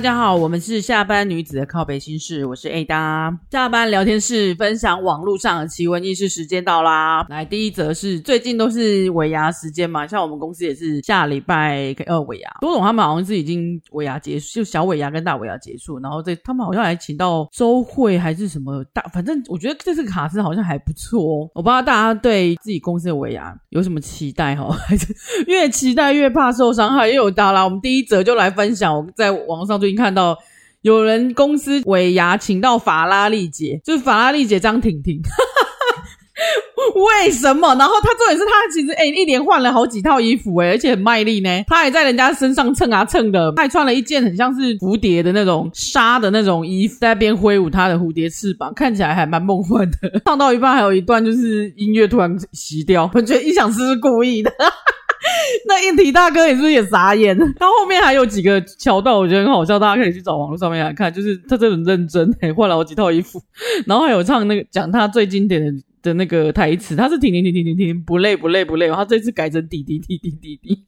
大家好，我们是下班女子的靠北心事，我是 Ada。下班聊天室分享网络上的奇闻异事时间到啦。来，第一则是最近都是尾牙时间嘛，像我们公司也是下礼拜二尾牙。多总他们好像是已经尾牙结束，就小尾牙跟大尾牙结束，然后这他们好像还请到周会还是什么大，反正我觉得这次卡司好像还不错哦。我不知道大家对自己公司的尾牙有什么期待哈？还是越期待越怕受伤害？又有大啦，我们第一则就来分享我在网上。最近看到有人公司尾牙请到法拉利姐，就是法拉利姐张婷婷，为什么？然后她重点是她其实哎、欸，一连换了好几套衣服哎、欸，而且很卖力呢。她还在人家身上蹭啊蹭的，她还穿了一件很像是蝴蝶的那种纱的那种衣服，在那边挥舞她的蝴蝶翅膀，看起来还蛮梦幻的。唱到一半还有一段就是音乐突然熄掉，我觉得音响师是故意的。那硬体大哥也是不是也傻眼，他后面还有几个桥段，我觉得很好笑，大家可以去找网络上面来看。就是他真的很认真，诶换了好几套衣服，然后还有唱那个讲他最经典的的那个台词，他是停停停停停停，不累不累不累，他这次改成滴滴滴滴滴滴，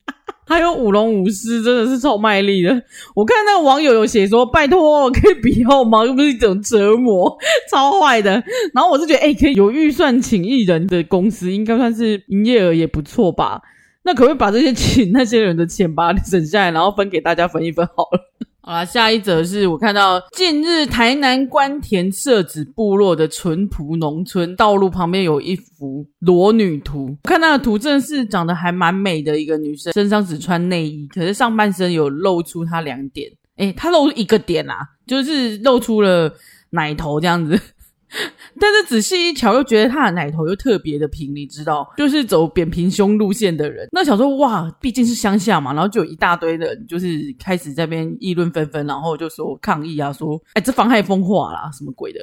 还有舞龙舞狮，真的是超卖力的。我看那个网友有写说，拜托可以比后吗？又不是一种折磨，超坏的。然后我是觉得，诶可以有预算请艺人的公司，应该算是营业额也不错吧。那可不可以把这些请 那些人的钱把它省下来，然后分给大家分一分好了。好啦，下一则是我看到近日台南官田社子部落的淳朴农村道路旁边有一幅裸女图，看那个图真是长得还蛮美的一个女生，身上只穿内衣，可是上半身有露出她两点，诶她露一个点啊，就是露出了奶头这样子。但是仔细一瞧，又觉得他的奶头又特别的平，你知道，就是走扁平胸路线的人。那想说哇，毕竟是乡下嘛，然后就有一大堆人，就是开始在边议论纷纷，然后就说抗议啊，说哎，这妨害风化啦，什么鬼的。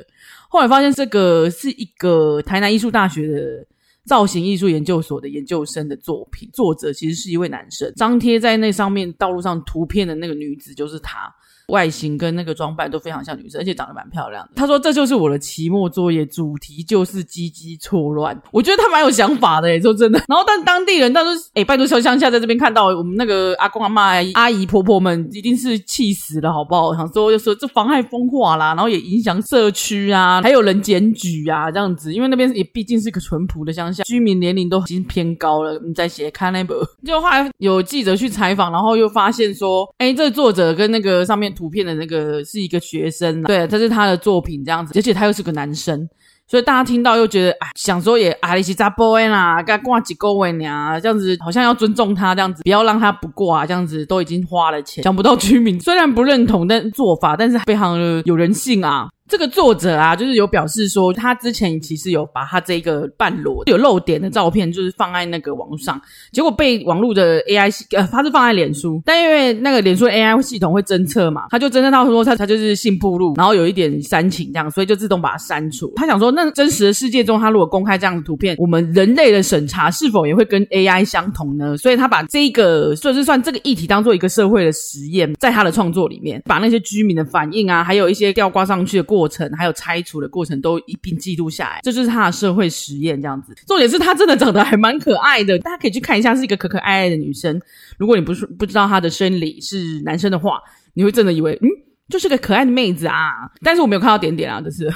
后来发现这个是一个台南艺术大学的造型艺术研究所的研究生的作品，作者其实是一位男生，张贴在那上面道路上图片的那个女子就是他。外形跟那个装扮都非常像女生，而且长得蛮漂亮的。他说：“这就是我的期末作业，主题就是鸡鸡错乱。”我觉得他蛮有想法的诶，说真的。然后，但当地人，他说：“诶，拜托小乡下在这边看到我们那个阿公阿嬷、阿姨婆婆们，一定是气死了，好不好？”想说就说这妨害风化啦，然后也影响社区啊，还有人检举啊，这样子。因为那边也毕竟是个淳朴的乡下，居民年龄都已经偏高了。你在写看那本，就后来有记者去采访，然后又发现说：“诶，这作者跟那个上面。”图片的那个是一个学生，对，这是他的作品这样子，而且他又是个男生，所以大家听到又觉得，哎，想说也阿里西扎波恩啦，该挂几个位呢？这样子好像要尊重他，这样子不要让他不挂，这样子都已经花了钱，想不到居民虽然不认同但做法，但是非常的有人性啊。这个作者啊，就是有表示说，他之前其实有把他这个半裸有露点的照片，就是放在那个网上，结果被网络的 AI 系呃，他是放在脸书，但因为那个脸书 AI 系统会侦测嘛，他就侦测到说他他就是性暴露，然后有一点煽情这样，所以就自动把它删除。他想说，那真实的世界中，他如果公开这样的图片，我们人类的审查是否也会跟 AI 相同呢？所以他把这个算是算这个议题当做一个社会的实验，在他的创作里面，把那些居民的反应啊，还有一些吊挂上去的过。过程还有拆除的过程都一并记录下来，这就是他的社会实验这样子。重点是他真的长得还蛮可爱的，大家可以去看一下，是一个可可爱爱的女生。如果你不是不知道她的生理是男生的话，你会真的以为嗯，就是个可爱的妹子啊。但是我没有看到点点啊，这是。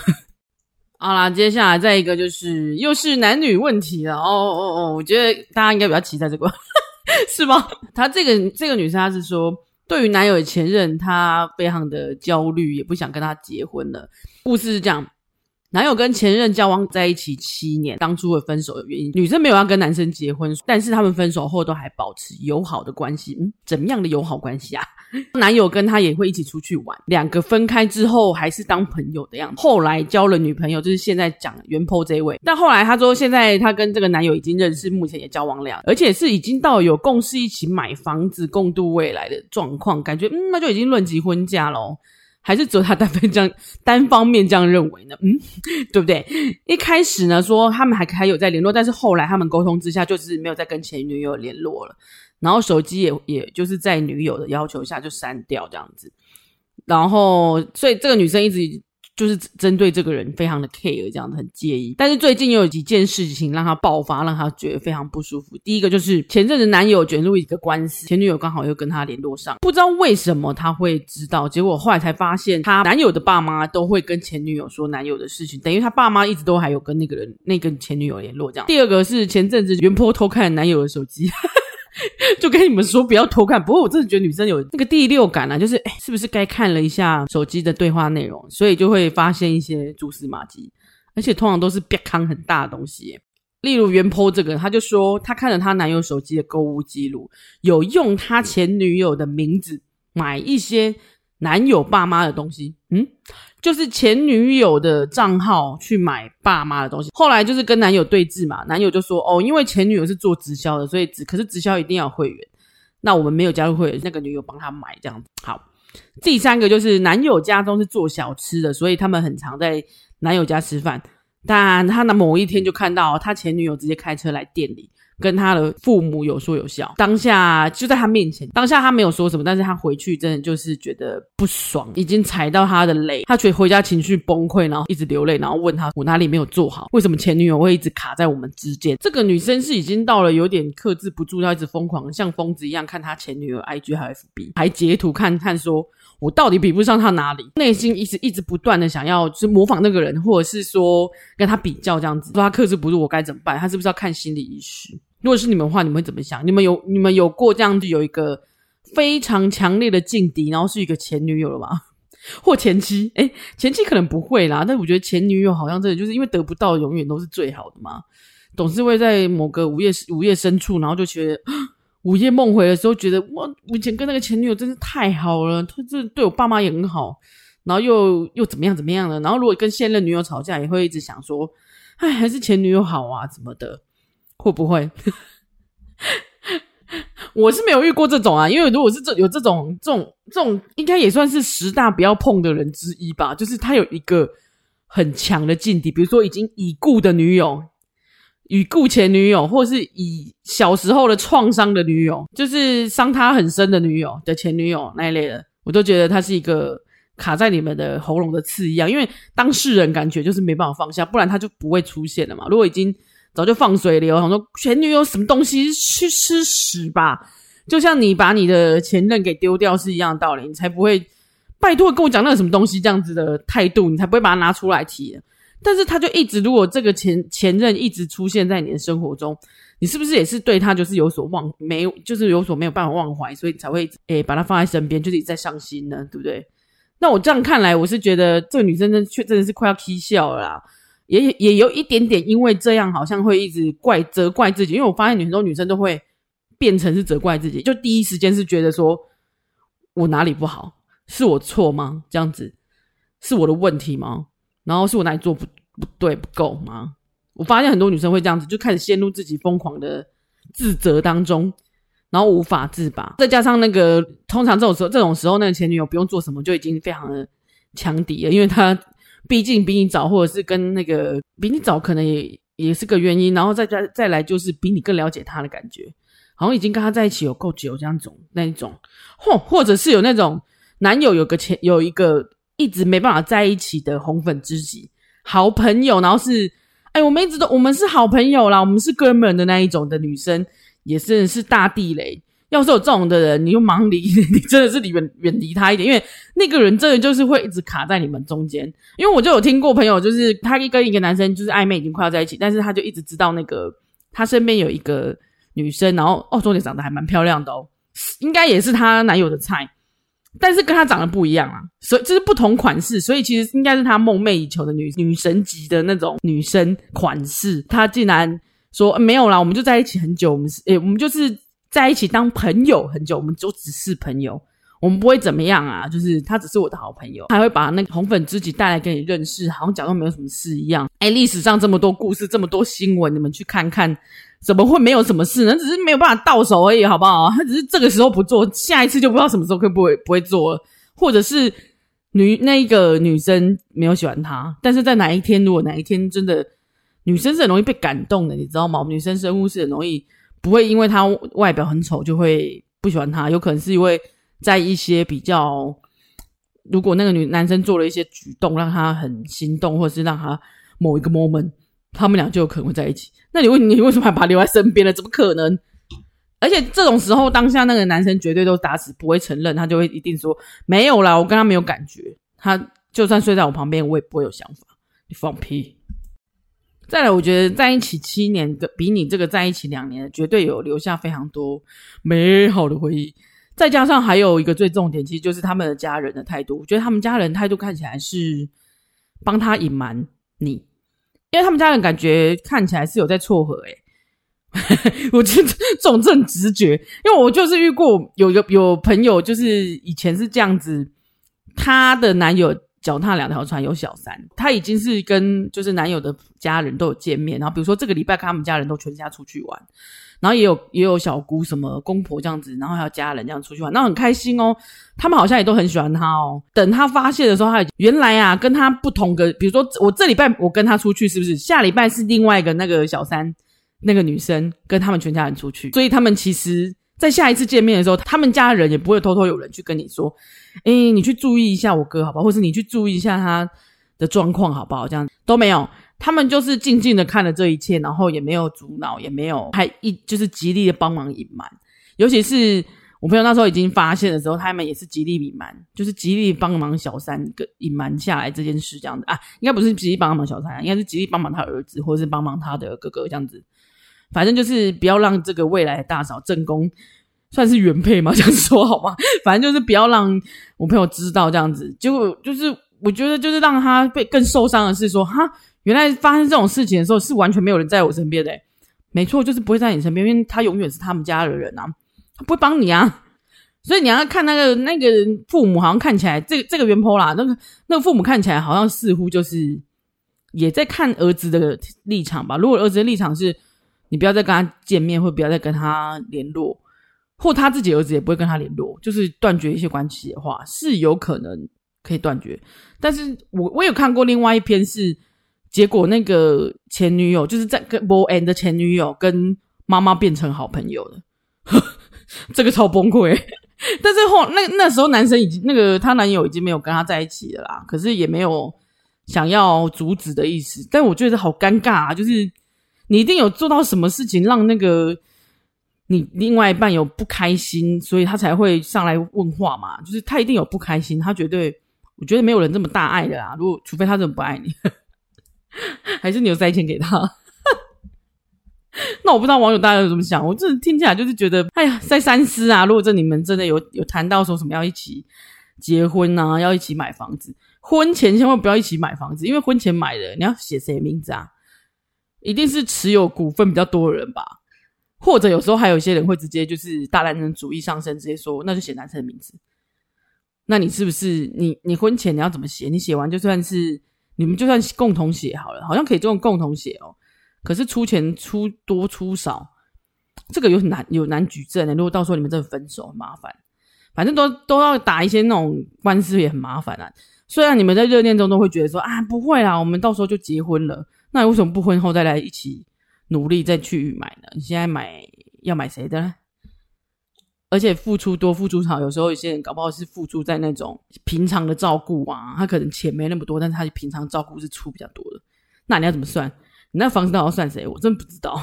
好啦，接下来再一个就是又是男女问题了。哦哦哦，我觉得大家应该比较期待这个，是吗？她这个这个女生她是说。对于男友前任，她非常的焦虑，也不想跟他结婚了。故事是这样。男友跟前任交往在一起七年，当初会分手的原因，女生没有要跟男生结婚，但是他们分手后都还保持友好的关系。嗯，怎么样的友好关系啊？男友跟他也会一起出去玩，两个分开之后还是当朋友的样子。后来交了女朋友，就是现在讲原 po 这一位。但后来他说，现在他跟这个男友已经认识，目前也交往两，而且是已经到有共识一起买房子、共度未来的状况，感觉嗯，那就已经论及婚嫁喽。还是只有他单方这样 单方面这样认为呢？嗯，对不对？一开始呢说他们还还有在联络，但是后来他们沟通之下就是没有再跟前女友联络了，然后手机也也就是在女友的要求下就删掉这样子，然后所以这个女生一直就是针对这个人非常的 care，这样子很介意。但是最近又有几件事情让他爆发，让他觉得非常不舒服。第一个就是前阵子男友卷入一个官司，前女友刚好又跟他联络上，不知道为什么他会知道。结果后来才发现，他男友的爸妈都会跟前女友说男友的事情，等于他爸妈一直都还有跟那个人、那个前女友联络这样。第二个是前阵子原坡偷看男友的手机。就跟你们说不要偷看，不过我真的觉得女生有那个第六感啊，就是诶是不是该看了一下手机的对话内容，所以就会发现一些蛛丝马迹，而且通常都是别康很大的东西。例如原剖这个，他就说他看了他男友手机的购物记录，有用他前女友的名字买一些男友爸妈的东西，嗯。就是前女友的账号去买爸妈的东西，后来就是跟男友对峙嘛，男友就说哦，因为前女友是做直销的，所以只可是直销一定要会员，那我们没有加入会员，那个女友帮他买这样子。好，第三个就是男友家中是做小吃的，所以他们很常在男友家吃饭，但他的某一天就看到他前女友直接开车来店里。跟他的父母有说有笑，当下就在他面前，当下他没有说什么，但是他回去真的就是觉得不爽，已经踩到他的雷，他觉得回家情绪崩溃，然后一直流泪，然后问他我哪里没有做好，为什么前女友会一直卡在我们之间？这个女生是已经到了有点克制不住，要一直疯狂像疯子一样看他前女友 IG 还有 FB，还截图看看说。我到底比不上他哪里？内心一直一直不断的想要，就模仿那个人，或者是说跟他比较这样子。说他克制不住，我该怎么办？他是不是要看心理医师？如果是你们的话，你们会怎么想？你们有你们有过这样子有一个非常强烈的劲敌，然后是一个前女友了吗？或前妻？诶，前妻可能不会啦，但我觉得前女友好像真的就是因为得不到，永远都是最好的嘛，总是会在某个午夜午夜深处，然后就觉得。午夜梦回的时候，觉得哇，我以前跟那个前女友真是太好了，他这对我爸妈也很好，然后又又怎么样怎么样了。然后如果跟现任女友吵架，也会一直想说，哎，还是前女友好啊，怎么的？会不会？我是没有遇过这种啊，因为如果是这有这种这种这种，应该也算是十大不要碰的人之一吧。就是他有一个很强的劲敌，比如说已经已故的女友。已故前女友，或是以小时候的创伤的女友，就是伤他很深的女友的前女友那一类的，我都觉得他是一个卡在你们的喉咙的刺一样，因为当事人感觉就是没办法放下，不然他就不会出现了嘛。如果已经早就放水流，想说前女友什么东西去吃屎吧，就像你把你的前任给丢掉是一样的道理，你才不会拜托跟我讲那个什么东西这样子的态度，你才不会把它拿出来提。但是他就一直，如果这个前前任一直出现在你的生活中，你是不是也是对他就是有所忘没有，就是有所没有办法忘怀，所以你才会诶、把他放在身边，就是一直在伤心呢，对不对？那我这样看来，我是觉得这个女生真确真的是快要气笑了，也也有一点点因为这样，好像会一直怪责怪自己，因为我发现很多女生都会变成是责怪自己，就第一时间是觉得说我哪里不好，是我错吗？这样子是我的问题吗？然后是我哪里做不不对不够吗？我发现很多女生会这样子，就开始陷入自己疯狂的自责当中，然后无法自拔。再加上那个，通常这种时候，这种时候，那个前女友不用做什么就已经非常的强敌了，因为她毕竟比你早，或者是跟那个比你早，可能也也是个原因。然后再再再来，就是比你更了解他的感觉，好像已经跟他在一起有够久这样种那一种，或或者是有那种男友有个前有一个。一直没办法在一起的红粉知己、好朋友，然后是，哎，我们一直都我们是好朋友啦，我们是哥们的那一种的女生，也是是大地雷。要是有这种的人，你就忙离，你真的是离远远离他一点，因为那个人真的就是会一直卡在你们中间。因为我就有听过朋友，就是他跟一个男生就是暧昧已经快要在一起，但是他就一直知道那个他身边有一个女生，然后哦，重点长得还蛮漂亮的哦，应该也是他男友的菜。但是跟她长得不一样啊，所以这是不同款式，所以其实应该是他梦寐以求的女女神级的那种女生款式。他竟然说、没有啦，我们就在一起很久，我们是诶，我们就是在一起当朋友很久，我们就只是朋友，我们不会怎么样啊，就是他只是我的好朋友，还会把那个红粉知己带来给你认识，好像假装没有什么事一样。诶，历史上这么多故事，这么多新闻，你们去看看。怎么会没有什么事呢？只是没有办法到手而已，好不好？他只是这个时候不做，下一次就不知道什么时候会不会不会做了，或者是女那一个女生没有喜欢他，但是在哪一天，如果哪一天真的女生是很容易被感动的，你知道吗？女生生物是很容易不会因为他外表很丑就会不喜欢他，有可能是因为在一些比较如果那个女男生做了一些举动，让他很心动，或者是让他某一个 moment，他们俩就有可能会在一起。那你问你为什么还把他留在身边了？怎么可能？而且这种时候，当下那个男生绝对都打死不会承认，他就会一定说没有啦，我跟他没有感觉。他就算睡在我旁边，我也不会有想法。你放屁！再来，我觉得在一起七年的比你这个在一起两年绝对有留下非常多美好的回忆。再加上还有一个最重点，其实就是他们的家人的态度。我觉得他们家人态度看起来是帮他隐瞒你，因为他们家人感觉看起来是有在撮合。诶 我觉得这种这种直觉，因为我就是遇过有有有朋友，就是以前是这样子，他的男友。脚踏两条船有小三，他已经是跟就是男友的家人都有见面，然后比如说这个礼拜跟他们家人都全家出去玩，然后也有也有小姑什么公婆这样子，然后还有家人这样出去玩，那很开心哦。他们好像也都很喜欢他哦。等他发现的时候，他原来啊跟他不同的，比如说我这礼拜我跟他出去是不是？下礼拜是另外一个那个小三那个女生跟他们全家人出去，所以他们其实。在下一次见面的时候，他们家人也不会偷偷有人去跟你说：“诶，你去注意一下我哥，好不好？或是你去注意一下他的状况，好不好？”这样都没有，他们就是静静的看了这一切，然后也没有阻挠，也没有还一就是极力的帮忙隐瞒。尤其是我朋友那时候已经发现的时候，他们也是极力隐瞒，就是极力帮忙小三隐瞒下来这件事，这样子啊，应该不是极力帮忙小三，应该是极力帮忙他儿子，或者是帮忙他的哥哥这样子。反正就是不要让这个未来的大嫂正宫算是原配嘛，这样说好吗？反正就是不要让我朋友知道这样子。结果就是我觉得就是让他被更受伤的是说，哈，原来发生这种事情的时候是完全没有人在我身边的。没错，就是不会在你身边，因为他永远是他们家的人啊，他不会帮你啊。所以你要看那个那个父母，好像看起来这个这个原 PO 啦，那个那个父母看起来好像似乎就是也在看儿子的立场吧。如果儿子的立场是。你不要再跟他见面，或不要再跟他联络，或他自己儿子也不会跟他联络，就是断绝一些关系的话，是有可能可以断绝。但是我我有看过另外一篇是，结果那个前女友就是在跟 boy and 的前女友跟妈妈变成好朋友了，这个超崩溃。但是后那那时候男生已经那个他男友已经没有跟他在一起了啦，可是也没有想要阻止的意思。但我觉得好尴尬啊，就是。你一定有做到什么事情让那个你另外一半有不开心，所以他才会上来问话嘛？就是他一定有不开心，他绝对，我觉得没有人这么大爱的啦。如果除非他真的不爱你，还是你有塞钱给他？那我不知道网友大家有怎么想。我这听起来就是觉得，哎呀，在三思啊。如果这你们真的有有谈到说什么要一起结婚啊，要一起买房子，婚前千万不要一起买房子，因为婚前买的你要写谁名字啊？一定是持有股份比较多的人吧，或者有时候还有一些人会直接就是大男人主义上升，直接说那就写男生的名字。那你是不是你你婚前你要怎么写？你写完就算是你们就算共同写好了，好像可以这种共同写哦。可是出钱出多出少，这个有难有难举证的。如果到时候你们真的分手，很麻烦。反正都都要打一些那种官司也很麻烦啊。虽然你们在热恋中都会觉得说啊不会啦，我们到时候就结婚了。那为什么不婚后再来一起努力再去买呢？你现在买要买谁的？而且付出多付出少，有时候有些人搞不好是付出在那种平常的照顾啊，他可能钱没那么多，但是他平常照顾是出比较多的。那你要怎么算？你那房子到底要算谁？我真不知道。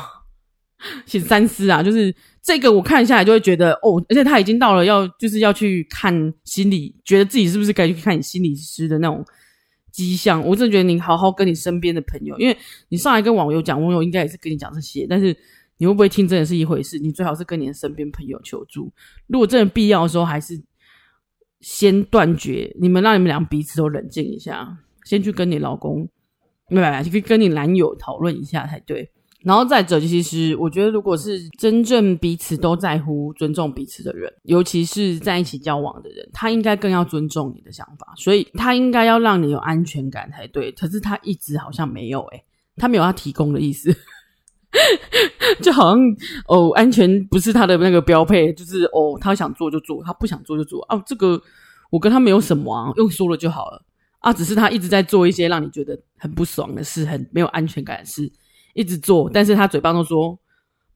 其实三思啊，就是这个我看下来就会觉得哦，而且他已经到了要就是要去看心理，觉得自己是不是该去看心理师的那种。迹象，我真的觉得你好好跟你身边的朋友，因为你上来跟网友讲，网友应该也是跟你讲这些，但是你会不会听真的是一回事。你最好是跟你的身边朋友求助，如果真的必要的时候，还是先断绝。你们让你们俩彼此都冷静一下，先去跟你老公，没有，去跟你男友讨论一下才对。然后再者，其实我觉得，如果是真正彼此都在乎、尊重彼此的人，尤其是在一起交往的人，他应该更要尊重你的想法，所以他应该要让你有安全感才对。可是他一直好像没有，诶，他没有要提供的意思，就好像哦，安全不是他的那个标配，就是哦，他想做就做，他不想做就做啊。这个我跟他没有什么啊，用说了就好了啊。只是他一直在做一些让你觉得很不爽的事，很没有安全感的事。一直做，但是他嘴巴都说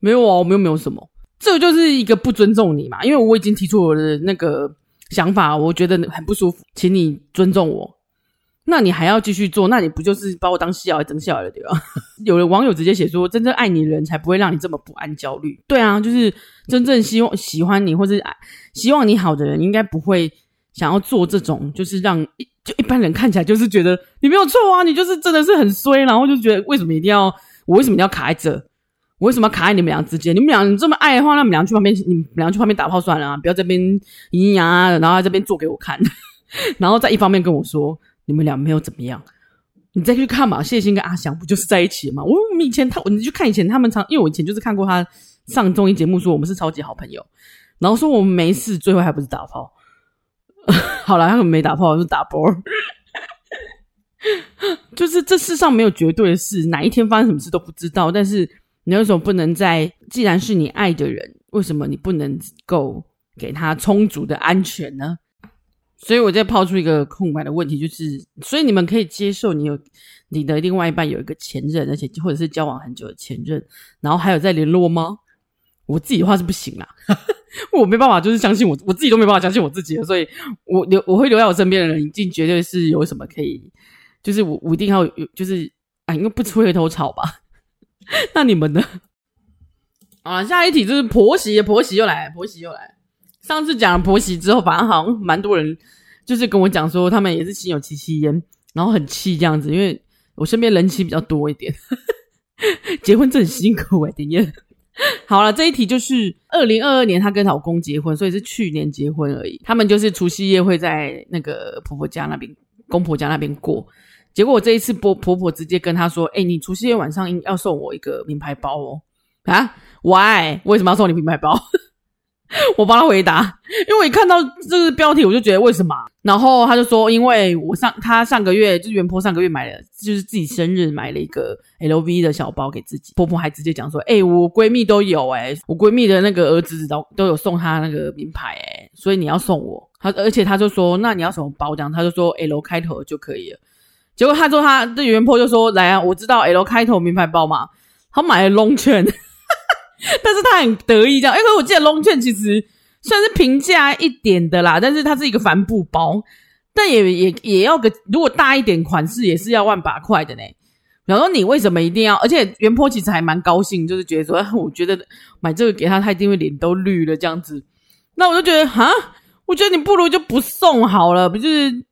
没有啊，我们又没有什么，这就是一个不尊重你嘛。因为我已经提出我的那个想法，我觉得很不舒服，请你尊重我。那你还要继续做，那你不就是把我当笑话整笑了对吧？有的网友直接写说，真正爱你的人才不会让你这么不安焦虑。对啊，就是真正希望喜欢你或者爱希望你好的人，应该不会想要做这种，就是让一就一般人看起来就是觉得你没有错啊，你就是真的是很衰，然后就觉得为什么一定要我为什么要卡在这？我为什么要卡在你们俩之间？你们俩这么爱的话，那你们俩去旁边，你们俩去旁边打炮算了啊，不要这边咿呀，然后在这边做给我看，然后再一方面跟我说。你们俩没有怎么样，你再去看嘛。谢欣跟阿翔不就是在一起吗？我们以前他，你去看以前他们常，因为我以前就是看过他上综艺节目，说我们是超级好朋友，然后说我们没事，最后还不是打炮。好了，他们没打炮，是打波。就是这世上没有绝对的事，哪一天发生什么事都不知道。但是你为什么不能在？既然是你爱的人，为什么你不能够给他充足的安全呢？所以我再抛出一个空白的问题，就是，所以你们可以接受你有你的另外一半有一个前任，而且或者是交往很久的前任，然后还有在联络吗？我自己的话是不行啦，我没办法，就是相信我，我自己都没办法相信我自己了，所以我留我会留在我身边的人，一定绝对是有什么可以，就是我我一定要有，就是啊，应该不吃回头草吧？那你们呢？啊，下一题就是婆媳，婆媳又来，婆媳又来。上次讲了婆媳之后，反正好像蛮多人就是跟我讲说，他们也是心有戚戚焉，然后很气这样子，因为我身边人妻比较多一点，结婚真辛苦哎，点点。好了，这一题就是二零二二年她跟老公结婚，所以是去年结婚而已。他们就是除夕夜会在那个婆婆家那边、公婆家那边过。结果我这一次婆婆婆直接跟她说：“哎、你除夕夜晚上要送我一个名牌包哦。”啊，Why？为什么要送你名牌包？我帮他回答，因为我一看到这个标题，我就觉得为什么？然后他就说，因为我上他上个月就是元婆上个月买了，就是自己生日买了一个 LV 的小包给自己。婆婆还直接讲说，哎、我闺蜜都有、欸，我闺蜜的那个儿子都都有送她那个名牌、欸，所以你要送我。他而且他就说，那你要什么包？这样他就说 L 开头就可以了。结果他说他的原坡就说，来啊，我知道 L 开头名牌包嘛，他买了 Long Chain。但是他很得意这样，因为我记得 Long 圈其实算是平价一点的啦，但是它是一个帆布包，但也也也要个如果大一点款式也是要万把块的呢。然后你为什么一定要？而且原坡其实还蛮高兴，就是觉得说，我觉得买这个给他，他一定会脸都绿了这样子。那我就觉得，哈，我觉得你不如就不送好了，不就是？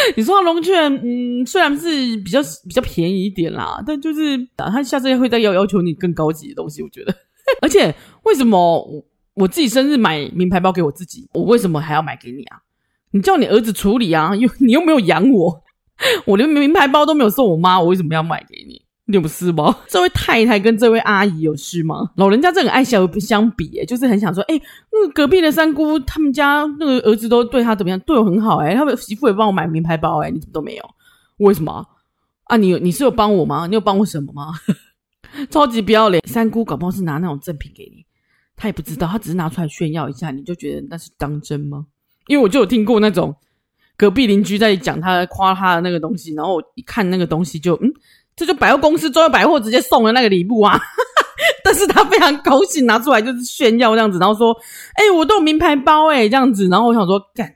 你说龙券，嗯，虽然是比较比较便宜一点啦，但就是打他下次会再要要求你更高级的东西，我觉得。而且为什么我我自己生日买名牌包给我自己，我为什么还要买给你啊？你叫你儿子处理啊，又你又没有养我，我连名牌包都没有送我妈，我为什么要买给你？你有事吗？这位太太跟这位阿姨有事吗？老人家这很爱小相比、欸，就是很想说，哎、欸，那个隔壁的三姑他们家那个儿子都对他怎么样？对我很好、欸，哎，他们媳妇也帮我买名牌包、欸，哎，你怎么都没有？为什么？啊，你你是有帮我吗？你有帮我什么吗？超级不要脸！三姑搞不好是拿那种赠品给你，他也不知道，他只是拿出来炫耀一下，你就觉得那是当真吗？因为我就有听过那种隔壁邻居在讲他夸他的那个东西，然后我一看那个东西就嗯。这就百货公司中央百货直接送的那个礼物啊，但是他非常高兴拿出来就是炫耀这样子，然后说：“哎、我都有名牌包哎、欸，这样子。”然后我想说干，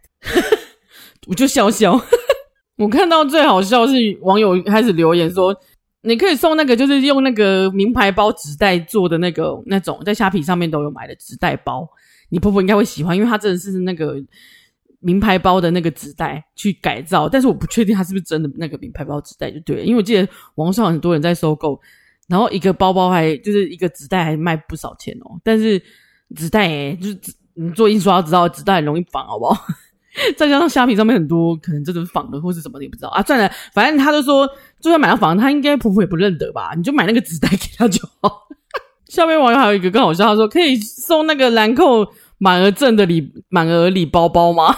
我就笑笑。我看到最好笑是网友开始留言说：“你可以送那个，就是用那个名牌包纸袋做的那个那种，在虾皮上面都有买的纸袋包，你婆婆应该会喜欢，因为她真的是那个。”名牌包的那个纸袋去改造，但是我不确定它是不是真的那个名牌包纸袋就对了，因为我记得网上很多人在收购，然后一个包包还就是一个纸袋还卖不少钱哦。但是纸袋诶就是你做印刷知道纸袋容易仿，好不好？再加上虾皮上面很多可能这都是仿的或是什么的，也不知道啊。算了，反正他就说，就算买到仿，他应该婆婆也不认得吧？你就买那个纸袋给他就好。下面网友还有一个更好笑，他说可以送那个兰蔻满额赠的礼满额礼包包吗？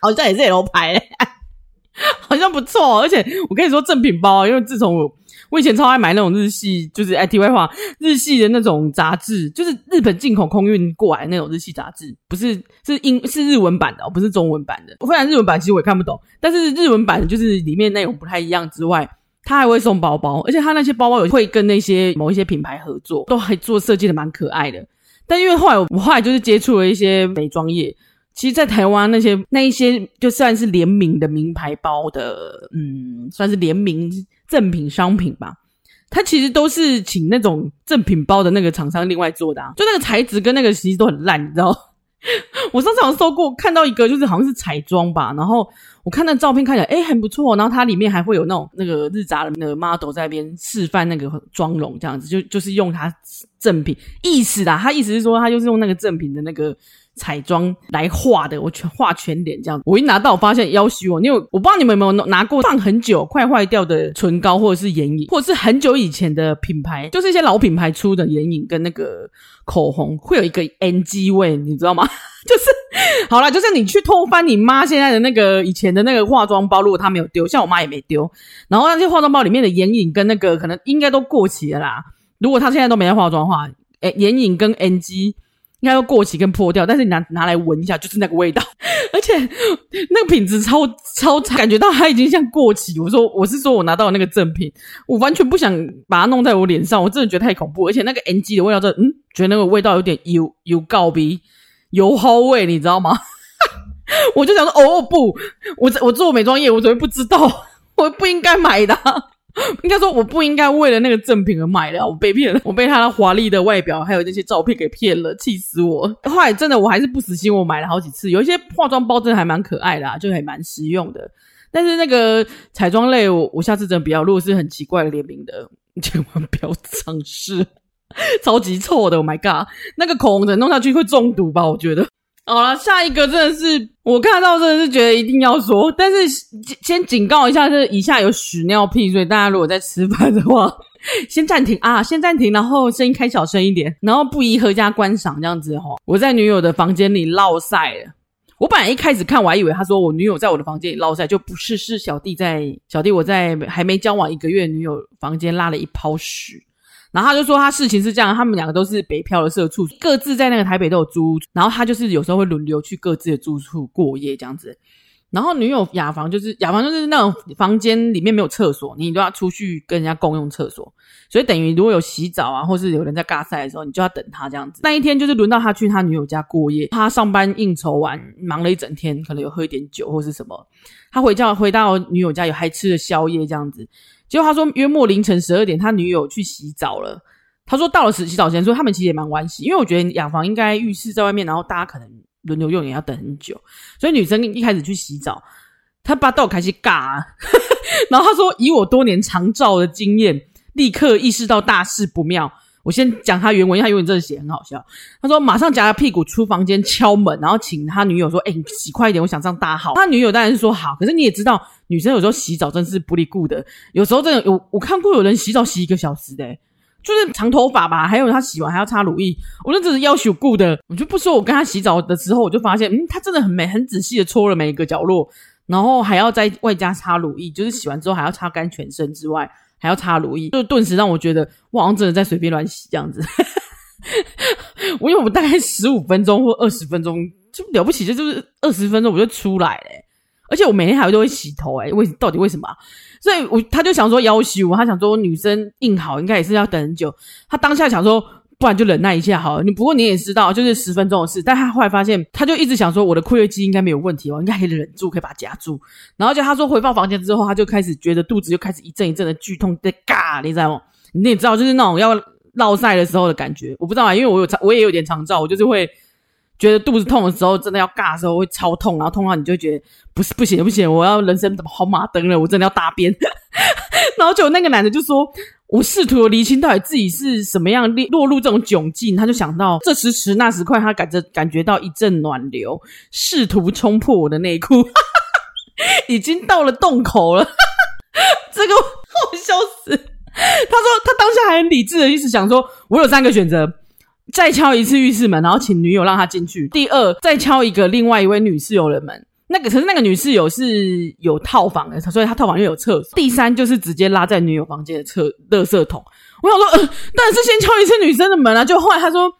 好像也是 L 牌，欸，好像不错。而且我跟你说正品包，因为自从我我以前超爱买那种日系，就是 ITY 话日系的那种杂志，就是日本进口空运过来那种日系杂志，不是是英是日文版的哦，不是中文版的。虽然日文版其实我也看不懂，但是日文版就是里面内容不太一样之外，他还会送包包，而且他那些包包有会跟那些某一些品牌合作，都还做设计的蛮可爱的。但因为后来我后来就是接触了一些美妆业。其实，在台湾那些那一些就算是联名的名牌包的，嗯，算是联名赠品商品吧。它其实都是请那种赠品包的那个厂商另外做的啊，就那个材质跟那个其实都很烂，你知道？我上次好像收过看到一个，就是好像是彩妆吧，然后我看那照片看起来，诶很不错，然后它里面还会有那种那个日杂的那个 model 在那边示范那个妆容，这样子就就是用它赠品意思啦，他意思是说他就是用那个赠品的那个。彩妆来画的，我全画全脸这样子。我一拿到，我发现要修我，因为我不知道你们有没有拿过放很久快坏掉的唇膏或者是眼影，或者是很久以前的品牌，就是一些老品牌出的眼影跟那个口红，会有一个 NG 味，你知道吗？就是好啦，就是你去偷翻你妈现在的那个以前的那个化妆包，如果她没有丢，像我妈也没丢，然后那些化妆包里面的眼影跟那个可能应该都过期了啦。如果她现在都没在化妆的话，诶，眼影跟 NG。应该要过期跟破掉，但是你拿拿来闻一下，就是那个味道，而且那个品质超超差，感觉到它已经像过期。我说我是说我拿到那个正品，我完全不想把它弄在我脸上，我真的觉得太恐怖。而且那个 NG 的味道，真嗯，觉得那个味道有点油油告鼻油耗味，你知道吗？我就想说，哦不，我我做美妆业，我怎么不知道？我不应该买的。应该说，我不应该为了那个赠品而买的，我被骗了，我被它的华丽的外表还有那些照片给骗了，气死我！后来真的我还是不死心，我买了好几次，有一些化妆包真的还蛮可爱的，就还蛮实用的。但是那个彩妆类我，我下次真的不要，如果是很奇怪的联名的，千万不要尝试，超级臭的！Oh my god，那个口红的弄下去会中毒吧？我觉得。好了，下一个真的是我看到，真的是觉得一定要说，但是先警告一下，这以下有屎尿屁，所以大家如果在吃饭的话，先暂停啊，先暂停，然后声音开小声一点，然后不宜阖家观赏这样子齁。我在女友的房间里落赛了，我本来一开始看我还以为他说我女友在我的房间里落赛，就不是，是小弟在小弟我在还没交往一个月女友房间拉了一泡屎。然后他就说，他事情是这样，他们两个都是北漂的社畜，各自在那个台北都有租，然后他就是有时候会轮流去各自的住处过夜这样子。然后女友雅房就是雅房就是那种房间里面没有厕所，你都要出去跟人家共用厕所，所以等于如果有洗澡啊，或是有人在尬赛的时候，你就要等他这样子。那一天就是轮到他去他女友家过夜，他上班应酬完忙了一整天，可能有喝一点酒或是什么，他回家回到女友家有还吃了宵夜这样子。结果他说，约莫凌晨十二点，他女友去洗澡了。他说到了洗洗澡前，说他们其实也蛮晚洗，因为我觉得雅房应该浴室在外面，然后大家可能轮流用也要等很久，所以女生一开始去洗澡，他爸到开始尬，然后他说，以我多年长照的经验，立刻意识到大事不妙。我先讲他原文，因为他原文真的写很好笑。他说马上夹着屁股出房间敲门，然后请他女友说：“哎、你洗快一点，我想上大号。”他女友当然是说好，可是你也知道，女生有时候洗澡真是不离顾的，有时候真的有我看过有人洗澡洗一个小时的、就是长头发吧，还有他洗完还要擦乳液，我那真是要求顾的。我就不说，我跟他洗澡的时候，我就发现，嗯，他真的很美，很仔细的搓了每一个角落，然后还要再外加擦乳液，就是洗完之后还要擦干全身之外。还要擦乳液，就顿时让我觉得我真的在随便乱洗这样子。我因为我们大概十五分钟或二十分钟就了不起，这就是二十分钟我就出来了。而且我每天还会都会洗头，诶为到底为什么？所以我他就想说要挟我，他想说女生硬好应该也是要等很久。他当下想说。不然就忍耐一下好了。你不过你也知道，就是十分钟的事。但他后来发现，他就一直想说，我的括约肌应该没有问题，我应该可以忍住，可以把它夹住。然后就他说回到房间之后，他就开始觉得肚子就开始一阵一阵的剧痛，在嘎，你知道吗？你也知道，就是那种要落晒的时候的感觉。我不知道啊，因为我有，我也有点肠照，我就是会觉得肚子痛的时候，真的要尬的时候会超痛，然后痛到你就觉得不是不行不行，我要人生怎么跑马灯了？我真的要大便。然后就那个男的就说。我试图厘清到底自己是什么样落入这种窘境，他就想到这时迟那时快，他感觉感觉到一阵暖流试图冲破我的内裤，已经到了洞口了，这个好笑死。他说他当下还很理智的意思想说，我有三个选择：再敲一次浴室门，然后请女友让他进去；第二，再敲一个另外一位女室友的门。那个可是那个女室友是有套房的，所以她套房又有厕所。第三就是直接拉在女友房间的厕垃圾桶。我想说，呃，当然是先敲一次女生的门啊。就后来他说，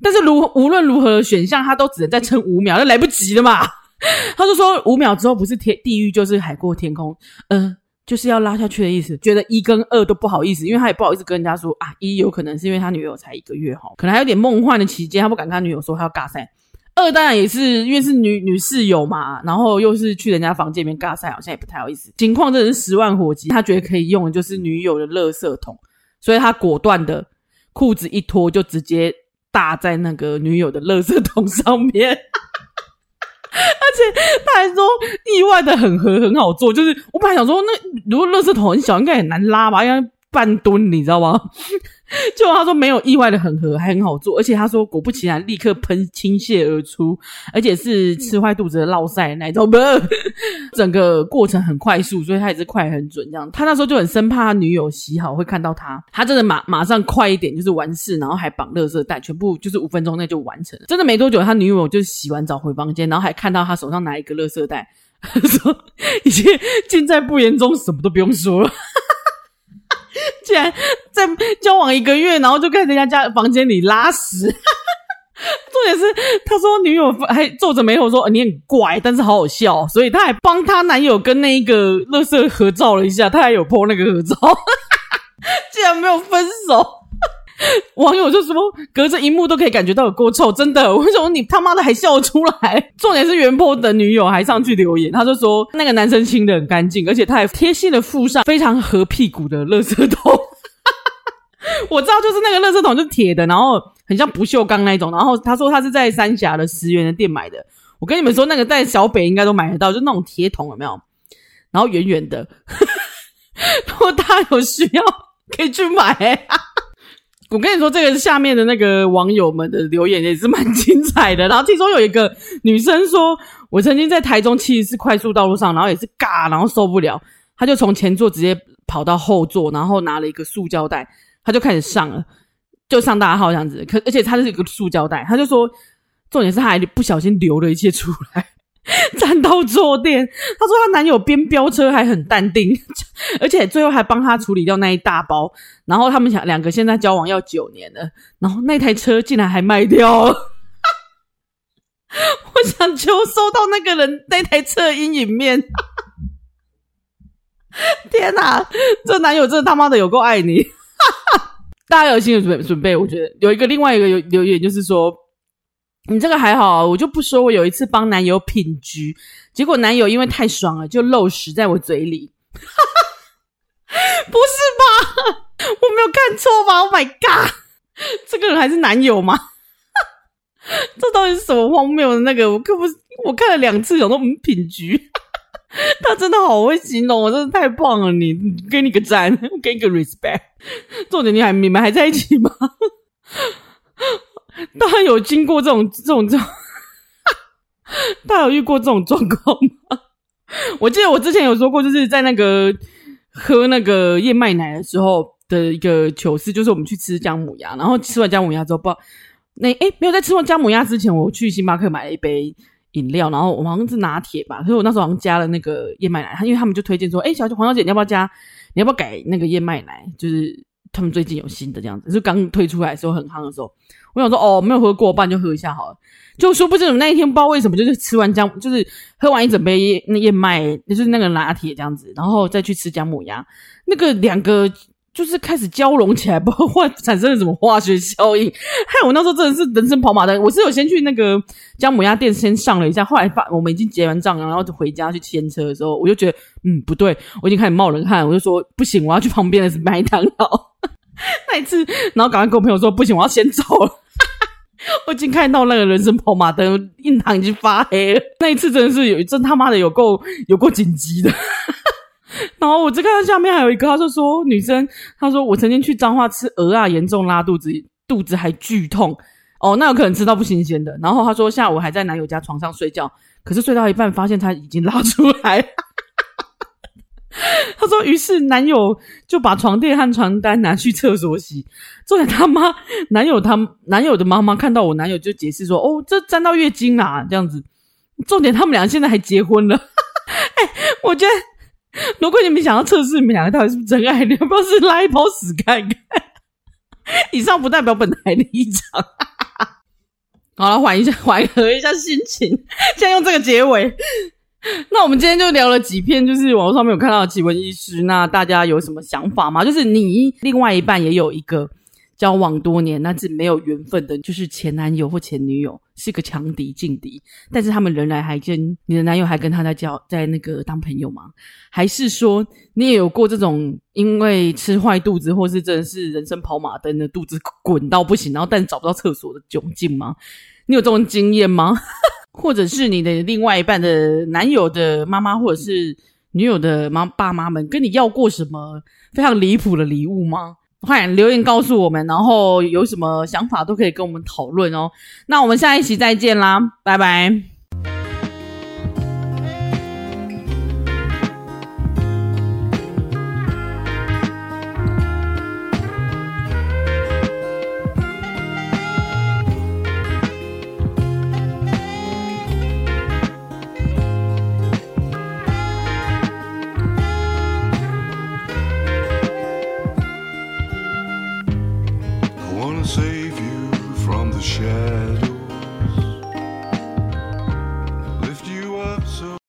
但是如无论如何选项，他都只能再撑五秒，那来不及了嘛。他就说五秒之后不是天地狱就是海阔天空，嗯、呃，就是要拉下去的意思。觉得一跟二都不好意思，因为他也不好意思跟人家说啊，一有可能是因为他女友才一个月哈，可能还有点梦幻的期间，他不敢跟他女友说他要尬赛。二当然也是因为是女女室友嘛，然后又是去人家房间里面尬赛，好像也不太好意思。情况真的是十万火急，他觉得可以用的就是女友的垃圾桶，所以他果断的裤子一脱就直接搭在那个女友的垃圾桶上面，而且他还说意外的很合很好做，就是我本来想说那如果垃圾桶很小，应该很难拉吧，因为。半吨，你知道吗？就他说没有意外的很合，还很好做，而且他说果不其然，立刻喷倾泻而出，而且是吃坏肚子的落塞那种，不，整个过程很快速，所以他也是快很准这样。他那时候就很生怕他女友洗好会看到他，他真的马马上快一点就是完事，然后还绑垃圾袋，全部就是五分钟内就完成了。真的没多久，他女友就洗完澡回房间，然后还看到他手上拿一个垃圾袋，说一切尽在不言中，什么都不用说了。竟然在交往一个月，然后就在人家家房间里拉屎。重点是，他说女友还皱着眉头说：“你很怪，但是好好笑。”所以他还帮他男友跟那一个乐色合照了一下，他还有 po 那个合照，竟然没有分手。网友就说，隔着荧幕都可以感觉到有够臭，真的。为什么你他妈的还笑出来？重点是原 po 的女友还上去留言，他就说那个男生清得很干净，而且他还贴心的附上非常合屁股的垃圾桶。我知道，就是那个垃圾桶是铁的，然后很像不锈钢那种。然后他说他是在三峡的十元的店买的。我跟你们说，那个在小北应该都买得到，就那种铁桶有没有？然后圆圆的。如果大家有需要，可以去买、欸。我跟你说，这个下面的那个网友们的留言也是蛮 精彩的。然后听说有一个女生说，我曾经在台中七十四快速道路上，然后也是尬，然后受不了，她就从前座直接跑到后座，然后拿了一个塑胶袋，她就开始上了，就上大号这样子。可而且她是一个塑胶袋，她就说，重点是她还不小心流了一些出来。站到坐垫，她说她男友边飙车还很淡定，而且最后还帮她处理掉那一大包。然后他们想两个现在交往要九年了，然后那台车竟然还卖掉了。我想求收到那个人那台车阴影面。天哪，这男友真的他妈的有够爱你！大家有心理准备准备，我觉得有一个另外一个有留言就是说。你这个还好，我就不说。我有一次帮男友品菊，结果男友因为太爽了，就漏食在我嘴里。不是吧？我没有看错吧？Oh my god！这个人还是男友吗？这到底是什么荒谬的那个？我可不，我看了两次，想说嗯，品局。他真的好会形容，我真的太棒了！你，给你个赞，给你个 respect。重点，你还你们还在一起吗？大家有经过这种这种这种，大家有遇过这种状况吗？我记得我之前有说过，就是在那个喝那个燕麦奶的时候的一个糗事，就是我们去吃姜母鸭，然后吃完姜母鸭之后，不知道那诶没有在吃完姜母鸭之前，我去星巴克买了一杯饮料，然后我好像是拿铁吧，所以我那时候好像加了那个燕麦奶，因为他们就推荐说，诶小姐黄小姐，你要不要加？你要不要改那个燕麦奶？就是他们最近有新的这样子，就刚推出来的时候很夯的时候。我想说哦，没有喝过，不然就喝一下好了。就说不定那一天不知道为什么，就是吃完姜，就是喝完一整杯那燕麦，就是那个拿铁这样子，然后再去吃姜母鸭，那个两个就是开始交融起来，不知道产生了什么化学效应。害我那时候真的是人生跑马灯。我是有先去那个姜母鸭店先上了一下，后来发我们已经结完账，然后就回家去牵车的时候，我就觉得嗯不对，我已经开始冒冷汗，我就说不行，我要去旁边的麦当劳。那一次，然后赶快跟我朋友说不行，我要先走了。我已经看到那个人生跑马灯，印堂已经发黑了。那一次真的是有，真他妈的有够有够紧急的。然后我就看到下面还有一个，他就说女生，他说我曾经去彰化吃鹅啊，严重拉肚子，肚子还剧痛。哦，那有可能吃到不新鲜的。然后他说下午还在男友家床上睡觉，可是睡到一半发现他已经拉出来了。他说：“于是男友就把床垫和床单拿去厕所洗。重点他妈，男友他男友的妈妈看到我男友就解释说：‘哦，这沾到月经啦，这样子。’重点他们俩现在还结婚了。哎、欸，我觉得如果你们想要测试你们两个到底是不是真爱，你要不要是拉一泡屎看看？以上不代表本台立场。好了，缓一下，缓和一下心情，现在用这个结尾。” 那我们今天就聊了几篇，就是网络上面有看到的奇闻异事。那大家有什么想法吗？就是你另外一半也有一个交往多年，那是没有缘分的，就是前男友或前女友是个强敌劲敌，但是他们仍然还跟你的男友还跟他在交在那个当朋友吗？还是说你也有过这种因为吃坏肚子，或是真的是人生跑马灯的肚子滚到不行，然后但找不到厕所的窘境吗？你有这种经验吗？或者是你的另外一半的男友的妈妈，或者是女友的妈爸妈们跟你要过什么非常离谱的礼物吗？快留言告诉我们，然后有什么想法都可以跟我们讨论哦。那我们下一期再见啦，拜拜。